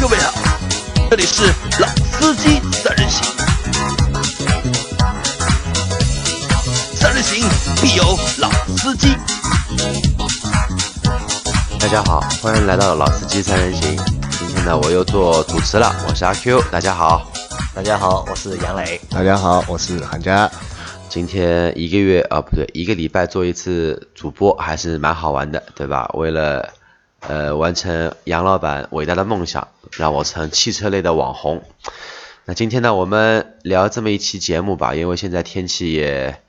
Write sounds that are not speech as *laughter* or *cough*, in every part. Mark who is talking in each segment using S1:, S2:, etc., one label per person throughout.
S1: 各位好，这里是老司机三人行，三人行必有老司机。
S2: 大家好，欢迎来到老司机三人行。今天呢，我又做主持了，我是阿 Q。大家好，
S3: 大家好，我是杨磊。
S4: 大家好，我是韩佳。
S2: 今天一个月啊，不对，一个礼拜做一次主播，还是蛮好玩的，对吧？为了呃完成杨老板伟大的梦想，让我成汽车类的网红。那今天呢，我们聊这么一期节目吧，因为现在天气也，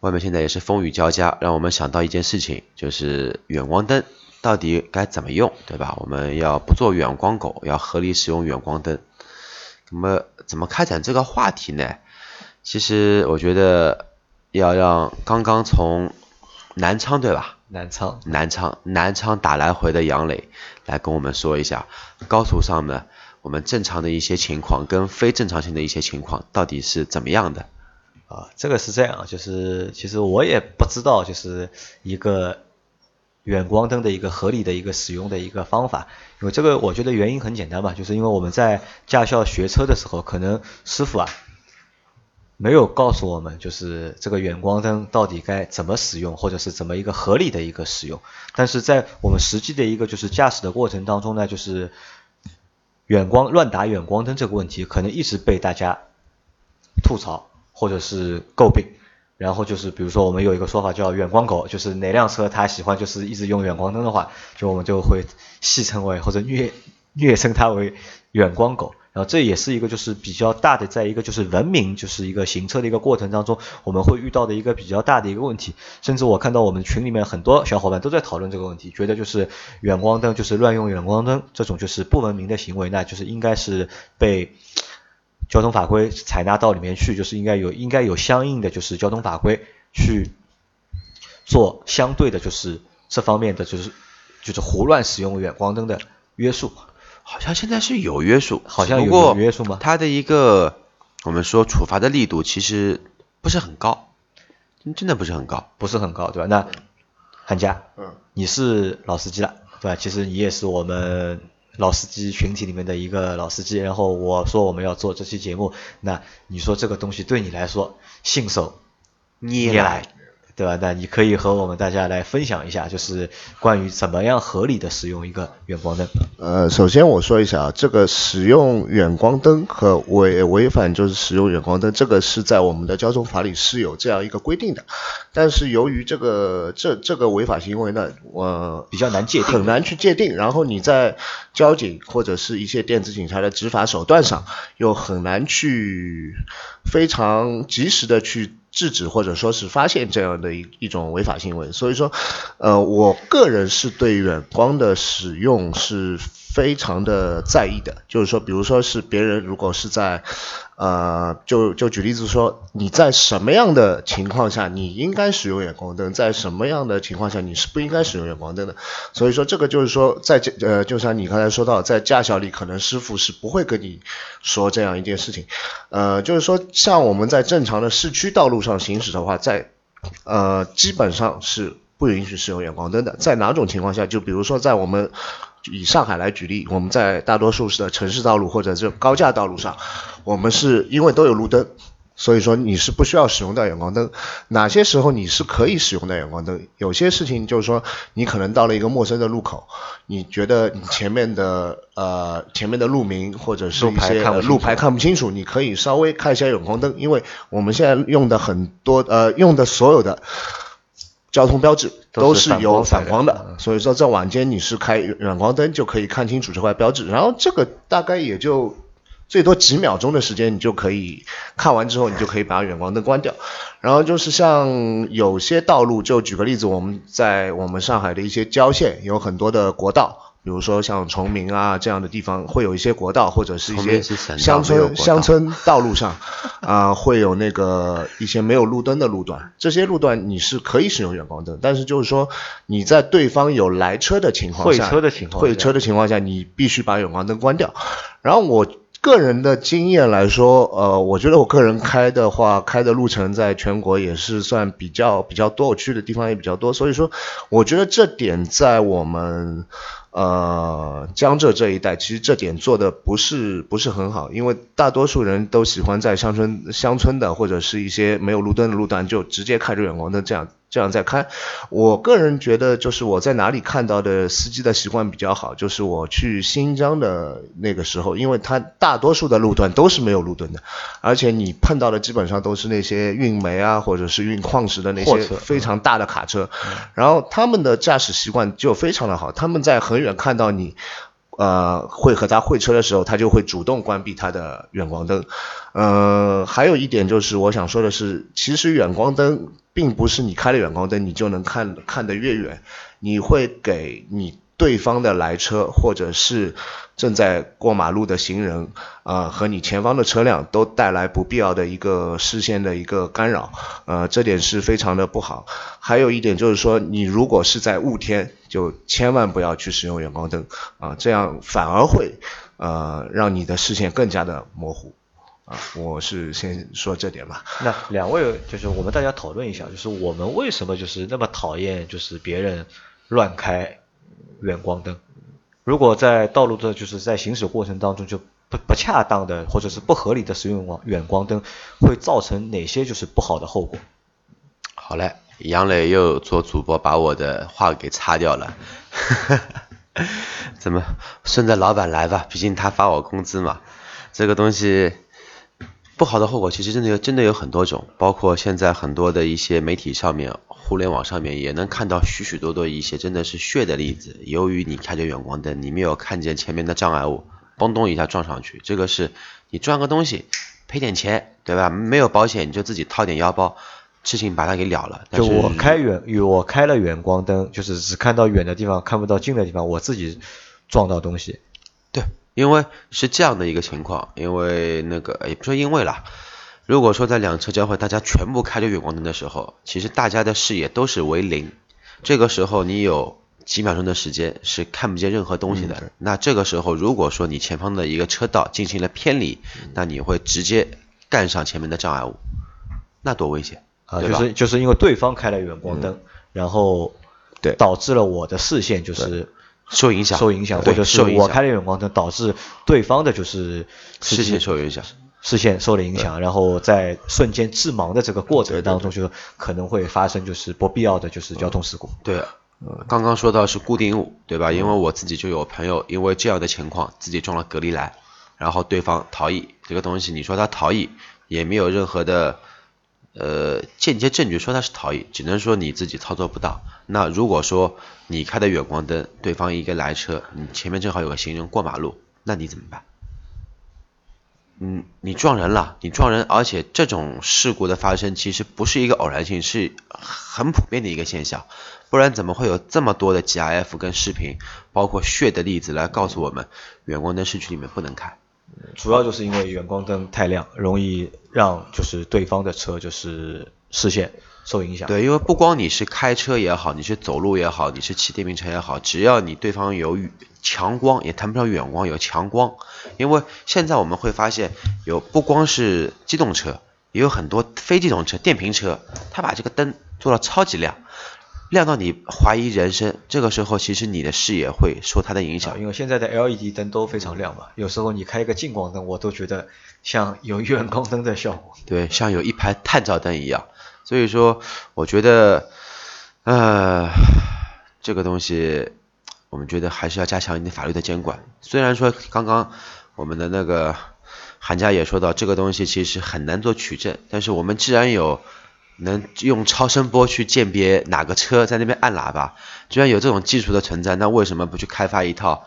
S2: 外面现在也是风雨交加，让我们想到一件事情，就是远光灯到底该怎么用，对吧？我们要不做远光狗，要合理使用远光灯。那么怎么开展这个话题呢？其实我觉得要让刚刚从南昌对吧？
S3: 南昌，
S2: 南昌，南昌打来回的杨磊来跟我们说一下高速上呢，我们正常的一些情况跟非正常性的一些情况到底是怎么样的？
S3: 啊，这个是这样，就是其实我也不知道，就是一个远光灯的一个合理的一个使用的一个方法，因为这个我觉得原因很简单吧，就是因为我们在驾校学车的时候，可能师傅啊。没有告诉我们，就是这个远光灯到底该怎么使用，或者是怎么一个合理的一个使用。但是在我们实际的一个就是驾驶的过程当中呢，就是远光乱打远光灯这个问题，可能一直被大家吐槽或者是诟病。然后就是比如说我们有一个说法叫远光狗，就是哪辆车它喜欢就是一直用远光灯的话，就我们就会戏称为或者虐虐称它为远光狗。然后这也是一个就是比较大的，在一个就是文明就是一个行车的一个过程当中，我们会遇到的一个比较大的一个问题。甚至我看到我们群里面很多小伙伴都在讨论这个问题，觉得就是远光灯就是乱用远光灯这种就是不文明的行为，那就是应该是被交通法规采纳到里面去，就是应该有应该有相应的就是交通法规去做相对的，就是这方面的就是就是胡乱使用远光灯的约束。
S2: 好像现在是有约束，
S3: 好像有约束吗？
S2: 它的一个我们说处罚的力度其实不是很高，真的不是很高，
S3: 不是很高，对吧？那韩佳，嗯，你是老司机了，对吧？其实你也是我们老司机群体里面的一个老司机。然后我说我们要做这期节目，那你说这个东西对你来说信手
S2: 拈来。
S3: 对吧？那你可以和我们大家来分享一下，就是关于怎么样合理的使用一个远光灯。
S4: 呃，首先我说一下啊，这个使用远光灯和违违反就是使用远光灯，这个是在我们的交通法里是有这样一个规定的。但是由于这个这这个违法行为呢，我
S3: 比较难界定，
S4: 很难去界定。然后你在交警或者是一些电子警察的执法手段上，又很难去非常及时的去。制止或者说是发现这样的一一种违法行为，所以说，呃，我个人是对远光的使用是非常的在意的。就是说，比如说是别人如果是在。呃，就就举例子说，你在什么样的情况下你应该使用远光灯，在什么样的情况下你是不应该使用远光灯的。所以说这个就是说，在这呃，就像你刚才说到，在驾校里可能师傅是不会跟你说这样一件事情。呃，就是说像我们在正常的市区道路上行驶的话，在呃基本上是不允许使用远光灯的。在哪种情况下？就比如说在我们。以上海来举例，我们在大多数的城市道路或者这高架道路上，我们是因为都有路灯，所以说你是不需要使用到远光灯。哪些时候你是可以使用到远光灯？有些事情就是说，你可能到了一个陌生的路口，你觉得你前面的呃前面的路名或者是一些路牌看不清楚，你可以稍微看一下远光灯，因为我们现在用的很多呃用的所有的。交通标志都是有反光的，所以说在晚间你是开远光灯就可以看清楚这块标志，然后这个大概也就最多几秒钟的时间，你就可以看完之后，你就可以把远光灯关掉。然后就是像有些道路，就举个例子，我们在我们上海的一些郊县有很多的国道。比如说像崇明啊这样的地方，会有一些国道或者是一些乡村乡村道路上，啊 *laughs* 会有那个一些没有路灯的路段，这些路段你是可以使用远光灯，但是就是说你在对方有来车的情况下，
S3: 会车的情况，
S4: 会车的情况下，你必须把远光灯关掉。然后我个人的经验来说，呃，我觉得我个人开的话，开的路程在全国也是算比较比较多，我去的地方也比较多，所以说我觉得这点在我们。呃，江浙这一带其实这点做的不是不是很好，因为大多数人都喜欢在乡村乡村的或者是一些没有路灯的路段就直接开着远光灯这样这样再开。我个人觉得就是我在哪里看到的司机的习惯比较好，就是我去新疆的那个时候，因为它大多数的路段都是没有路灯的，而且你碰到的基本上都是那些运煤啊或者是运矿石的那些非常大的卡车，然后他们的驾驶习惯就非常的好，他们在很远看到你。呃，会和他会车的时候，他就会主动关闭他的远光灯。呃，还有一点就是我想说的是，其实远光灯并不是你开了远光灯你就能看看得越远，你会给你对方的来车或者是正在过马路的行人，呃，和你前方的车辆都带来不必要的一个视线的一个干扰，呃，这点是非常的不好。还有一点就是说，你如果是在雾天，就千万不要去使用远光灯啊，这样反而会呃让你的视线更加的模糊啊。我是先说这点吧。
S3: 那两位就是我们大家讨论一下，就是我们为什么就是那么讨厌就是别人乱开远光灯？如果在道路的就是在行驶过程当中就不不恰当的或者是不合理的使用远光灯，会造成哪些就是不好的后果？
S2: 好嘞，杨磊又做主播把我的话给擦掉了，*laughs* 怎么顺着老板来吧？毕竟他发我工资嘛。这个东西不好的后果其实真的有真的有很多种，包括现在很多的一些媒体上面、互联网上面也能看到许许多多一些真的是血的例子。由于你开着远光灯，你没有看见前面的障碍物，嘣咚一下撞上去，这个是你撞个东西赔点钱，对吧？没有保险你就自己掏点腰包。事情把它给了了，但
S3: 就是我开远，我开了远光灯，就是只看到远的地方，看不到近的地方，我自己撞到东西。
S2: 对，因为是这样的一个情况，因为那个也不说因为啦，如果说在两车交汇，大家全部开着远光灯的时候，其实大家的视野都是为零，这个时候你有几秒钟的时间是看不见任何东西的。那这个时候，如果说你前方的一个车道进行了偏离，那你会直接干上前面的障碍物，那多危险！
S3: 啊，就是就是因为对方开了远光灯，然后
S4: 对。
S3: 导致了我的视线就是
S2: 受影响，
S3: 受影响，或者是我开了远光灯导致对方的就是
S2: 视线受影响，
S3: 视线受了影响，然后在瞬间致盲的这个过程当中，就可能会发生就是不必要的就是交通事故。
S2: 对，刚刚说到是固定物，对吧？因为我自己就有朋友因为这样的情况自己撞了隔离栏，然后对方逃逸，这个东西你说他逃逸也没有任何的。呃，间接证据说他是逃逸，只能说你自己操作不当。那如果说你开的远光灯，对方一个来车，你前面正好有个行人过马路，那你怎么办？嗯，你撞人了，你撞人，而且这种事故的发生其实不是一个偶然性，是很普遍的一个现象。不然怎么会有这么多的 GIF 跟视频，包括血的例子来告诉我们，远光灯市区里面不能开？
S3: 主要就是因为远光灯太亮，容易让就是对方的车就是视线受影响。
S2: 对，因为不光你是开车也好，你是走路也好，你是骑电瓶车也好，只要你对方有强光，也谈不上远光，有强光。因为现在我们会发现，有不光是机动车，也有很多非机动车、电瓶车，它把这个灯做到超级亮。亮到你怀疑人生，这个时候其实你的视野会受它的影响。
S3: 因为现在的 LED 灯都非常亮嘛，有时候你开一个近光灯，我都觉得像有远光灯的效果。
S2: 对，像有一排探照灯一样。所以说，我觉得，呃，这个东西，我们觉得还是要加强一点法律的监管。虽然说刚刚我们的那个韩家也说到，这个东西其实很难做取证，但是我们既然有。能用超声波去鉴别哪个车在那边按喇叭，居然有这种技术的存在，那为什么不去开发一套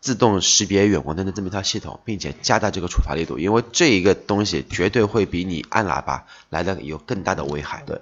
S2: 自动识别远光灯的这么一套系统，并且加大这个处罚力度？因为这一个东西绝对会比你按喇叭来的有更大的危害。
S3: 对，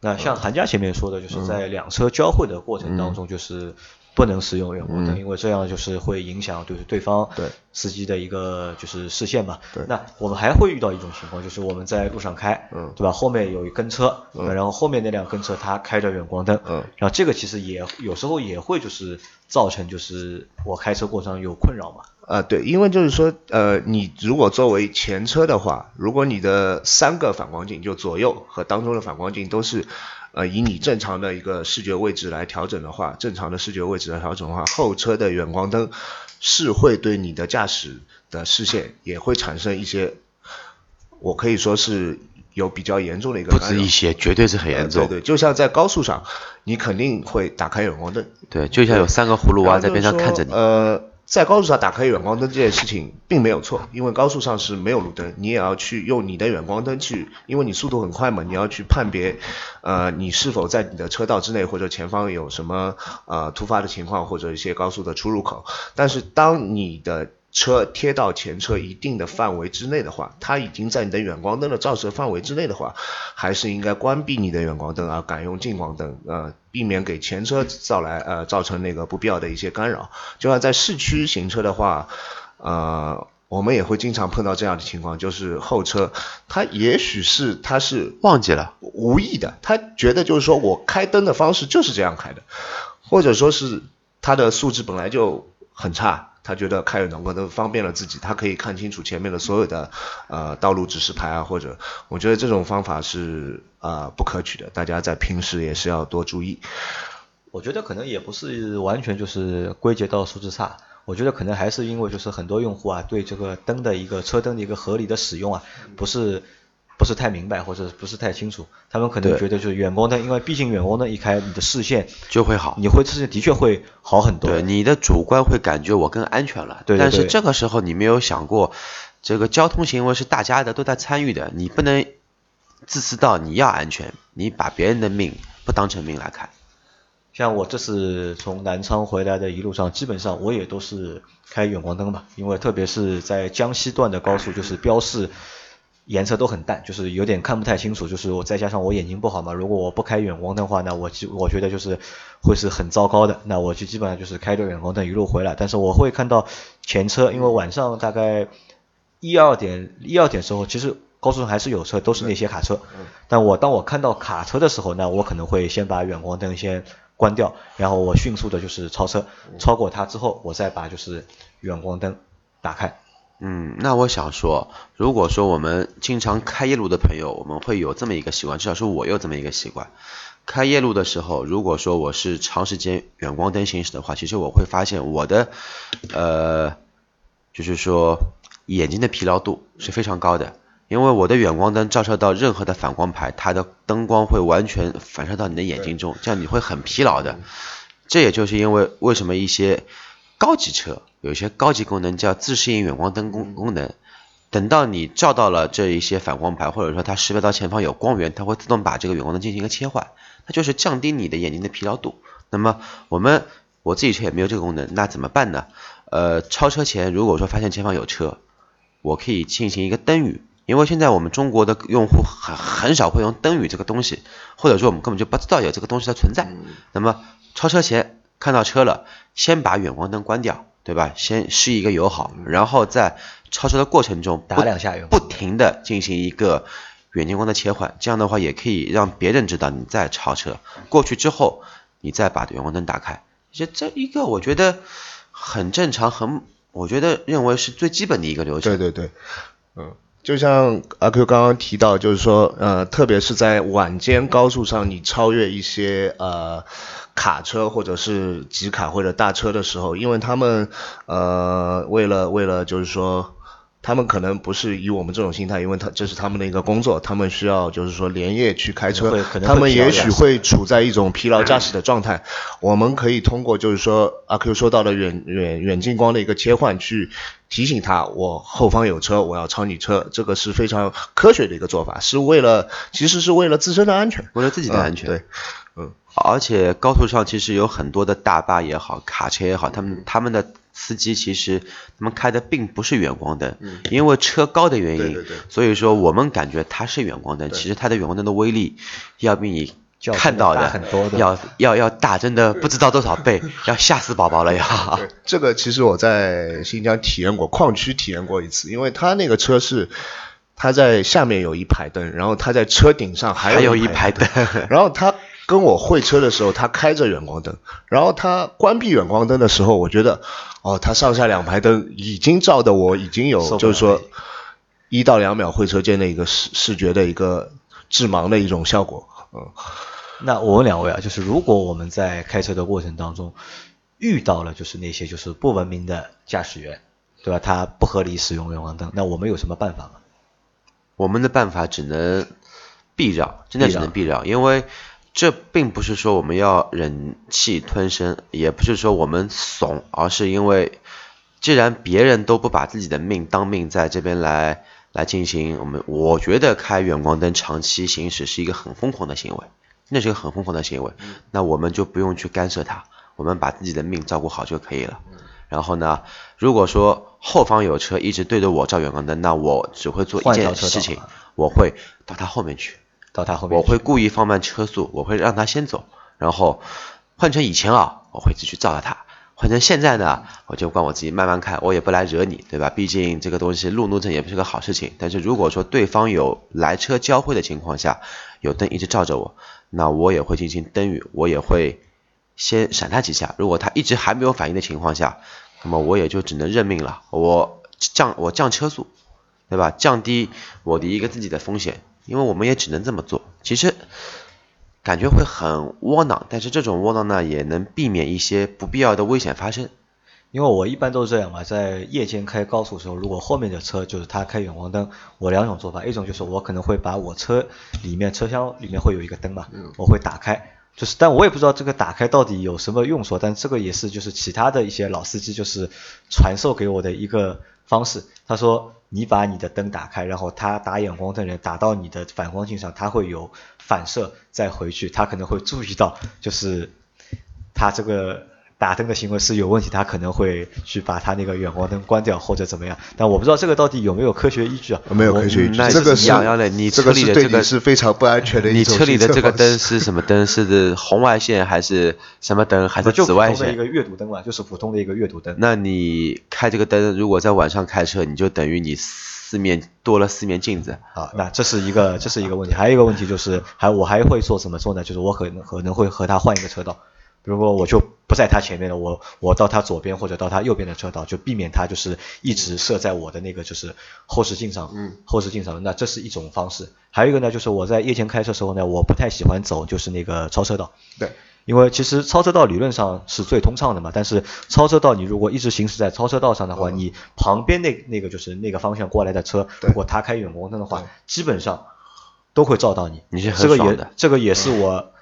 S3: 那像韩家前面说的，就是在两车交汇的过程当中，就是。不能使用远光灯，因为这样就是会影响就是对方司机的一个就是视线嘛。那我们还会遇到一种情况，就是我们在路上开，对吧？后面有一跟车，然后后面那辆跟车它开着远光灯，然后这个其实也有时候也会就是造成就是我开车过程有困扰嘛。
S4: 啊，对，因为就是说，呃，你如果作为前车的话，如果你的三个反光镜就左右和当中的反光镜都是，呃，以你正常的一个视觉位置来调整的话，正常的视觉位置来调整的话，后车的远光灯是会对你的驾驶的视线也会产生一些，我可以说是有比较严重的一个
S2: 不止一些，绝对是很严重。
S4: 呃对对，就像在高速上，你肯定会打开远光灯，
S2: 对，就像有三个葫芦娃在边上看着你。
S4: 呃，在高速上打开远光灯这件事情并没有错，因为高速上是没有路灯，你也要去用你的远光灯去，因为你速度很快嘛，你要去判别，呃，你是否在你的车道之内或者前方有什么呃突发的情况或者一些高速的出入口。但是当你的车贴到前车一定的范围之内的话，它已经在你的远光灯的照射范围之内的话，还是应该关闭你的远光灯，啊改用近光灯，呃，避免给前车造来呃造成那个不必要的一些干扰。就像在市区行车的话，呃，我们也会经常碰到这样的情况，就是后车他也许是他是
S2: 忘记了，
S4: 无意的，他觉得就是说我开灯的方式就是这样开的，或者说是他的素质本来就很差，他觉得开远光灯方便了自己，他可以看清楚前面的所有的呃道路指示牌啊，或者我觉得这种方法是啊、不可取的，大家在平时也是要多注意。
S3: 我觉得可能也不是完全就是归结到素质差，我觉得可能还是因为就是很多用户啊对这个灯的一个车灯的一个合理的使用啊不是不是太明白或者不是太清楚，他们可能觉得就是远光灯，因为毕竟远光灯一开，你的视线
S2: 就会好。
S3: 你会视线的确会好很多。
S2: 对，你的主观会感觉我更安全了。
S3: 对对
S2: 但是这个时候你没有想过，这个交通行为是大家的，都在参与的，你不能自私到你要安全，你把别人的命不当成命来看。
S3: 像我这次从南昌回来的一路上，基本上我也都是开远光灯吧，因为特别是在江西段的高速，就是标示颜色都很淡，就是有点看不太清楚。就是我再加上我眼睛不好嘛，如果我不开远光灯的话，那我就我觉得就是会是很糟糕的。那我就基本上就是开着远光灯一路回来，但是我会看到前车，因为晚上大概一二点一二点时候，其实高速上还是有车，都是那些卡车。但我当我看到卡车的时候，那我可能会先把远光灯先关掉，然后我迅速的就是超车，超过它之后，我再把就是远光灯打开。
S2: 嗯，那我想说，如果说我们经常开夜路的朋友，我们会有这么一个习惯，至少是我有这么一个习惯。开夜路的时候，如果说我是长时间远光灯行驶的话，其实我会发现我的，呃，就是说眼睛的疲劳度是非常高的，因为我的远光灯照射到任何的反光牌，它的灯光会完全反射到你的眼睛中，这样你会很疲劳的。这也就是因为为什么一些高级车有一些高级功能叫自适应远光灯功功能，等到你照到了这一些反光牌，或者说它识别到前方有光源，它会自动把这个远光灯进行一个切换，它就是降低你的眼睛的疲劳度。那么我们我自己车也没有这个功能，那怎么办呢？呃，超车前如果说发现前方有车，我可以进行一个灯语，因为现在我们中国的用户很很少会用灯语这个东西，或者说我们根本就不知道有这个东西的存在。那么超车前看到车了，先把远光灯关掉，对吧？先示一个友好，然后在超车的过程中
S3: 打两下油
S2: 不停的进行一个远近光的切换，这样的话也可以让别人知道你在超车。过去之后，你再把远光灯打开，这这一个我觉得很正常，很我觉得认为是最基本的一个流程。
S4: 对对对，嗯，就像阿 Q 刚刚提到，就是说，呃，特别是在晚间高速上，你超越一些呃卡车或者是集卡或者大车的时候，因为他们呃为了为了就是说。他们可能不是以我们这种心态，因为他这是他们的一个工作，他们需要就是说连夜去开车他们也许会处在一种疲劳驾驶的状态。我们可以通过就是说阿 Q 说到的远远远近光的一个切换，去提醒他我后方有车，我要超你车，这个是非常科学的一个做法，是为了其实是为了自身的安全，
S2: 为了自己的安全。
S4: 嗯对，
S2: 而且高速上其实有很多的大巴也好，卡车也好，他们他们的司机其实他们开的并不是远光灯，因为车高的原因，
S4: 对对对。
S2: 所以说我们感觉它是远光灯，其实它的远光灯的威力要比你看到
S3: 的很多的。
S2: 要要要大，真的不知道多少倍，*laughs* 要吓死宝宝了要。
S4: 这个其实我在新疆体验过，矿区体验过一次，因为他那个车是。他在下面有一排灯，然后他在车顶上还
S2: 还有
S4: 一
S2: 一排灯 *laughs*
S4: 然后他跟我会车的时候，他开着远光灯，然后他关闭远光灯的时候，我觉得哦，它上下两排灯已经照的我已经有，就是说一到两秒会车间的一个视视觉的一个致盲的一种效果。嗯，
S3: 那我问两位啊，就是如果我们在开车的过程当中遇到了就是那些就是不文明的驾驶员，对吧？他不合理使用远光灯，那我们有什么办法吗？
S2: 我们的办法只能避让，真的只能避让，因为这并不是说我们要忍气吞声，也不是说我们怂，而是因为既然别人都不把自己的命当命在这边来来进行，我们我觉得开远光灯长期行驶是一个很疯狂的行为，那是一个很疯狂的行为，那我们就不用去干涉它，我们把自己的命照顾好就可以了。然后呢，如果说后方有车一直对着我照远光灯，那我只会做一件事情，我会到他后面去，
S3: 到他后面
S2: 我会故意放慢车速，我会让他先走，然后换成以前啊，我会继续照着他。换成现在呢，我就管我自己慢慢开，我也不来惹你，对吧？毕竟这个东西路怒症也不是个好事情。但是如果说对方有来车交汇的情况下，有灯一直照着我，那我也会进行灯语，我也会先闪他几下。如果他一直还没有反应的情况下，那么我也就只能认命了，我降我降车速，对吧？降低我的一个自己的风险，因为我们也只能这么做。其实感觉会很窝囊，但是这种窝囊呢，也能避免一些不必要的危险发生。
S3: 因为我一般都是这样嘛，在夜间开高速的时候，如果后面的车就是他开远光灯，我两种做法，一种就是我可能会把我车里面车厢里面会有一个灯嘛，我会打开，就是但我也不知道这个打开到底有什么用处，但这个也是就是其他的一些老司机就是传授给我的一个方式。他说你把你的灯打开，然后他打远光灯的人打到你的反光镜上，他会有反射再回去，他可能会注意到就是他这个打灯的行为是有问题，他可能会去把他那个远光灯关掉或者怎么样。但我不知道这个到底有没有科学依据啊？
S4: 没有科学依据
S2: 那，
S4: 这个是
S2: 是一样的你车
S4: 这个是对
S2: 里的这个
S4: 你是非常不安全的一
S2: 你车里的这个灯是什么灯？是红外线还是什么灯？还是紫外线？
S3: 普通的一个阅读灯嘛，就是普通的一个阅读灯。
S2: 那你开这个灯，如果在晚上开车，你就等于你四面多了四面镜子。
S3: 啊，那这是一个这是一个问题，还有一个问题就是，还我还会做怎么做呢？就是我可能可能会和他换一个车道，比如说我就不在他前面的，我我到他左边或者到他右边的车道，就避免他就是一直射在我的那个就是后视镜上，嗯，后视镜上。那这是一种方式。还有一个呢，就是我在夜间开车时候呢，我不太喜欢走就是那个超车道，
S4: 对，
S3: 因为其实超车道理论上是最通畅的嘛，但是超车道你如果一直行驶在超车道上的话，你旁边那那个就是那个方向过来的车，如果他开远光灯的话，基本上都会照到你。
S2: 你是很
S3: 这个也这个也是我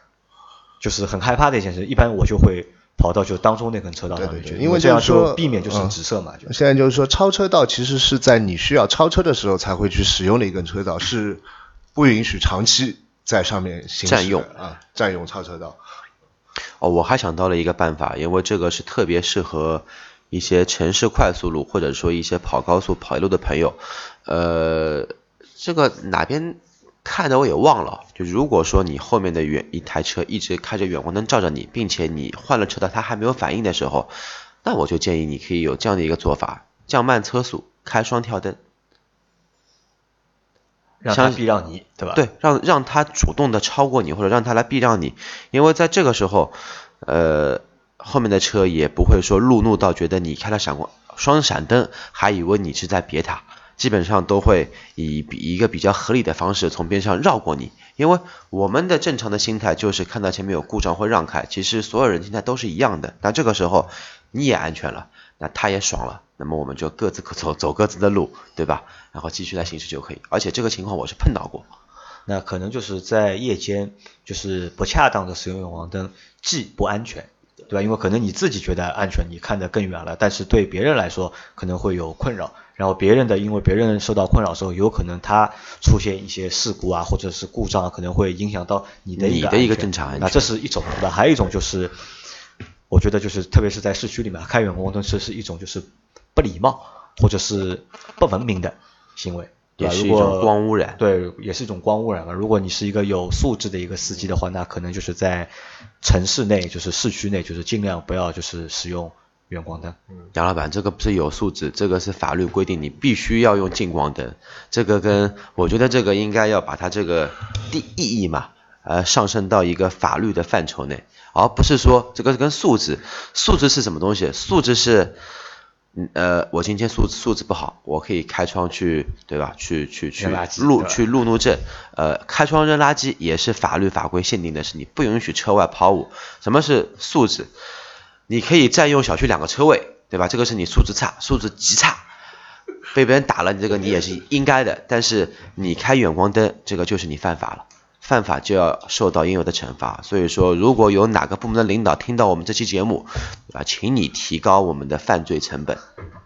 S3: 就是很害怕的一件事，一般我就会跑到就当中那根车道上面去，
S4: 对对对因为
S3: 这样
S4: 就是说
S3: 避免就是
S4: 嗯
S3: 直射嘛，就
S4: 现在就是说，超车道其实是在你需要超车的时候才会去使用的一根车道，是不允许长期在上面行驶
S2: 占用
S4: 啊，占用超车道。
S2: 哦，我还想到了一个办法，因为这个是特别适合一些城市快速路或者说一些跑高速跑一路的朋友。呃，这个哪边看的我也忘了。就如果说你后面的远一台车一直开着远光灯照着你，并且你换了车道它还没有反应的时候，那我就建议你可以有这样的一个做法：降慢车速，开双跳灯。
S3: 让他避让你，对吧？
S2: 对，让让他主动的超过你，或者让他来避让你，因为在这个时候，呃，后面的车也不会说路怒到觉得你开了闪光双闪灯，还以为你是在别他，基本上都会以比一个比较合理的方式从边上绕过你，因为我们的正常的心态就是看到前面有故障会让开，其实所有人心态都是一样的，那这个时候你也安全了，那他也爽了，那么我们就各自走走各自的路，对吧？然后继续来行驶就可以，而且这个情况我是碰到过。
S3: 那可能就是在夜间，就是不恰当的使用远光灯，既不安全，对吧？因为可能你自己觉得安全，你看得更远了，但是对别人来说可能会有困扰。然后别人的，因为别人受到困扰时候，有可能他出现一些事故啊，或者是故障啊，可能会影响到你的一个
S2: 你的一个正常安全
S3: 那这是一种，对吧？还有一种就是，我觉得就是特别是在市区里面开远光灯是是一种就是不礼貌或者是不文明的行为。对
S2: 也是一种光污染。
S3: 对，也是一种光污染嘛。如果你是一个有素质的一个司机的话，那可能就是在城市内，就是市区内，就是尽量不要就是使用远光灯。
S2: 杨老板，这个不是有素质，这个是法律规定，你必须要用近光灯。这个跟我觉得这个应该要把它这个第意义嘛，呃，上升到一个法律的范畴内，而不是说这个跟素质，素质是什么东西？素质是嗯呃，我今天素质素质不好，我可以开窗去，对吧？去去去路去路怒症，呃，开窗扔垃圾也是法律法规限定的，是你不允许车外抛物。什么是素质？你可以占用小区两个车位，对吧？这个是你素质差，素质极差，被别人打了，你这个你也是应该的。但是你开远光灯，这个就是你犯法了。犯法就要受到应有的惩罚，所以说，如果有哪个部门的领导听到我们这期节目，啊，请你提高我们的犯罪成本。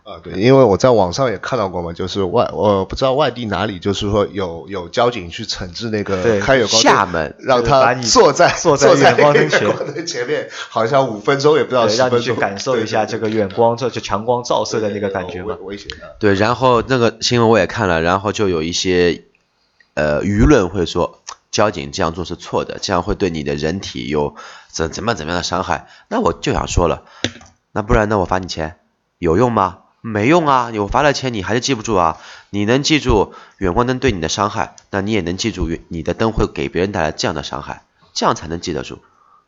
S4: 啊，对，因为我在网上也看到过嘛，就是外我不知道外地哪里，就是说有有交警去惩治那个
S3: 对
S4: 开远光灯
S2: 厦门
S4: 让他 *laughs* 坐在
S3: 坐在
S4: 在
S3: 远光灯前
S4: 面，好像五分钟也不知道
S3: 对，
S4: 十分钟，
S3: 让你去感受一下这个远光，这就强光照射的那个感觉嘛。
S4: 危险的。
S2: 对，然后那个新闻我也看了，然后就有一些呃舆论会说，交警这样做是错的，这样会对你的人体有怎怎么怎么样的伤害。那我就想说了，那不然呢？我罚你钱有用吗？没用啊！我罚了钱，你还是记不住啊。你能记住远光灯对你的伤害，那你也能记住远你的灯会给别人带来这样的伤害，这样才能记得住，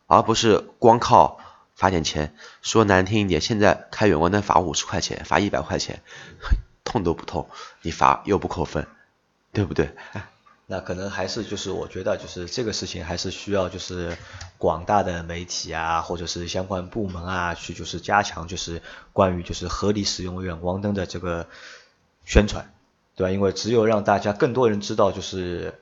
S2: 而不是光靠罚点钱。说难听一点，现在开远光灯罚五十块钱，罚一百块钱，痛都不痛，你罚又不扣分，对不对？
S3: 那可能还是就是我觉得就是这个事情还是需要就是广大的媒体啊，或者是相关部门啊，去就是加强就是关于就是合理使用远光灯的这个宣传，对吧？因为只有让大家更多人知道就是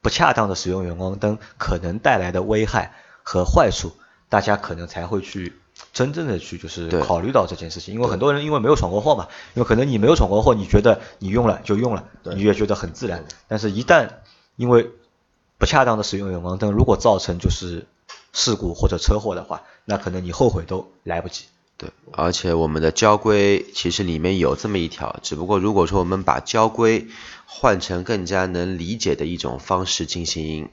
S3: 不恰当的使用远光灯可能带来的危害和坏处，大家可能才会去真正的去就是考虑到这件事情。因为很多人因为没有闯过祸嘛，因为可能你没有闯过祸，你觉得你用了就用了，你也觉得很自然。但是，一旦因为不恰当的使用远光灯，如果造成就是事故或者车祸的话，那可能你后悔都来不及。
S2: 对，而且我们的交规其实里面有这么一条，只不过如果说我们把交规换成更加能理解的一种方式进行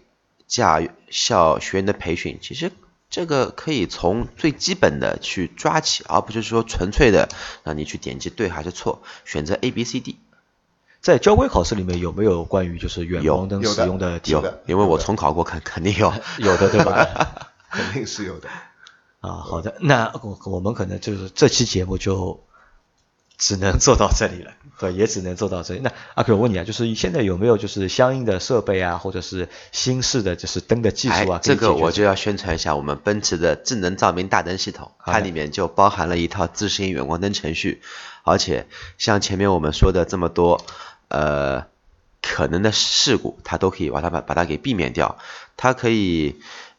S2: 驾校学员的培训，其实这个可以从最基本的去抓起，而不是说纯粹的让你去点击对还是错，选择 A B C D。
S3: 在交规考试里面有没有关于就是远
S2: 有
S3: 光灯使用的题
S2: 有？
S4: 的，
S2: 因为我重考过，肯肯定有。*laughs*
S3: 有的，对吧？*laughs*
S4: 肯定是有的。
S3: 啊，好的，那我我们可能就是这期节目就只能做到这里了，*laughs* 对，也只能做到这里。那阿 Q，我问你啊，就是现在有没有就是相应的设备啊，或者是新式的就是灯的技术啊？
S2: 哎，这个我就要宣传一下我们奔驰的智能照明大灯系统，它里面就包含了一套自适应远光灯程序，而且像前面我们说的这么多，呃，可能的事故，它都可以把它把把它给避免掉。它可以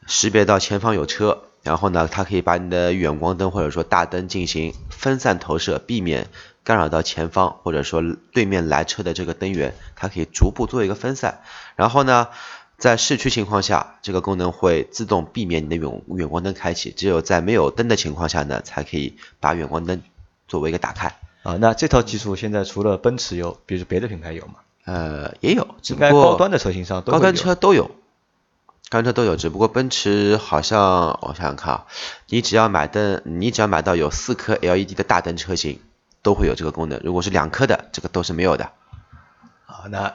S2: 识别到前方有车，然后呢，它可以把你的远光灯或者说大灯进行分散投射，避免干扰到前方或者说对面来车的这个灯源，它可以逐步做一个分散。然后呢，在市区情况下，这个功能会自动避免你的远远光灯开启，只有在没有灯的情况下呢，才可以把远光灯作为一个打开。
S3: 啊，那这套技术现在除了奔驰有，比如别的品牌有吗？
S2: 呃，也有，只不过
S3: 高端的车型上都会
S2: 高端车都有，高端车都有，只不过奔驰好像我想想看啊，你只要买灯，你只要买到有四颗 LED 的大灯车型，都会有这个功能。如果是两颗的，这个都是没有的。
S3: 啊，那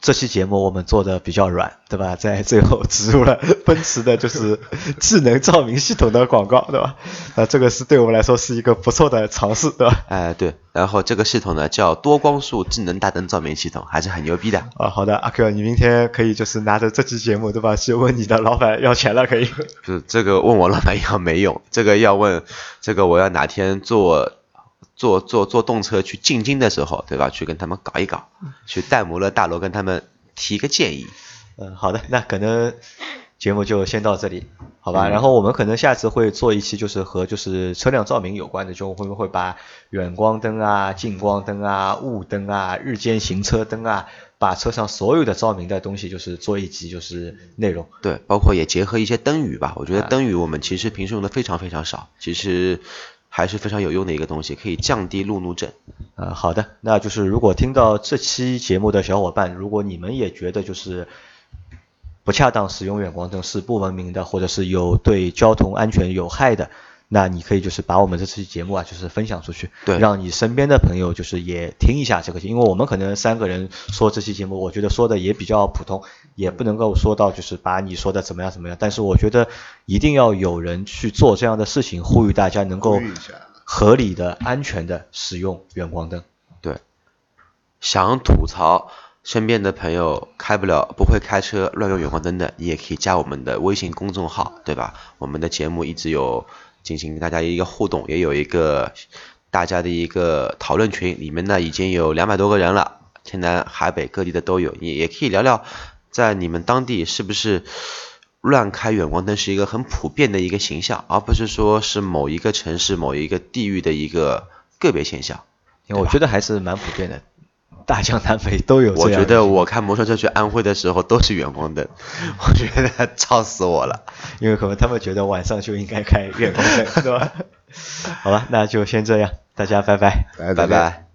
S3: 这期节目我们做的比较软，对吧？在最后植入了 *laughs* 奔驰的就是智能照明系统的广告，对吧？那，这个是对我们来说是一个不错的尝试，对吧？
S2: 哎，对，然后这个系统呢叫多光束智能大灯照明系统，还是很牛逼的。
S3: 啊，好的，阿 Q，你明天可以就是拿着这期节目，对吧？去问你的老板要钱了，可以。*laughs*
S2: 就这个问我老板要没用，这个要问这个我要哪天坐坐坐坐动车去进京的时候，对吧？去跟他们搞一搞，去戴姆勒大楼跟他们提个建议。
S3: 嗯，好的，那可能节目就先到这里，好吧？
S2: 嗯
S3: 然后我们可能下次会做一期就是和就是车辆照明有关的，就会不会把远光灯啊、近光灯啊、雾灯啊、日间行车灯啊，把车上所有的照明的东西就是做一集就是内容。
S2: 对，包括也结合一些灯语吧。我觉得
S3: 啊
S2: 灯语我们其实平时用的非常非常少，其实还是非常有用的一个东西，可以降低路怒症。
S3: 呃，好的，那就是如果听到这期节目的小伙伴，如果你们也觉得就是不恰当使用远光灯是不文明的，或者是有对交通安全有害的，那你可以就是把我们这期节目啊，就是分享出去，
S2: 对
S3: 让你身边的朋友就是也听一下这个，因为我们可能三个人说这期节目，我觉得说的也比较普通，也不能够说到就是把你说的怎么样怎么样，但是我觉得一定要有人去做这样的事情，呼吁大家能够合理的、安全的使用远光灯。
S2: 对，想吐槽身边的朋友开不了、不会开车、乱用远光灯的，你也可以加我们的微信公众号，对吧？我们的节目一直有进行大家一个互动，也有一个大家的一个讨论群，里面呢已经有两百多个人了，天南海北各地的都有，你也可以聊聊，在你们当地是不是乱开远光灯是一个很普遍的一个形象，而不是说是某一个城市、某一个地域的一个个别现象。
S3: 因为我觉得还是蛮普遍的，大江南北都有这样的。
S2: 我觉得我开摩托车去安徽的时候都是远光灯，我觉得 *laughs* 吵死我了。
S3: 因为可能他们觉得晚上就应该开远光灯，是吧？*laughs* 好吧，那就先这样，大家拜拜。
S4: 来，
S2: 拜拜。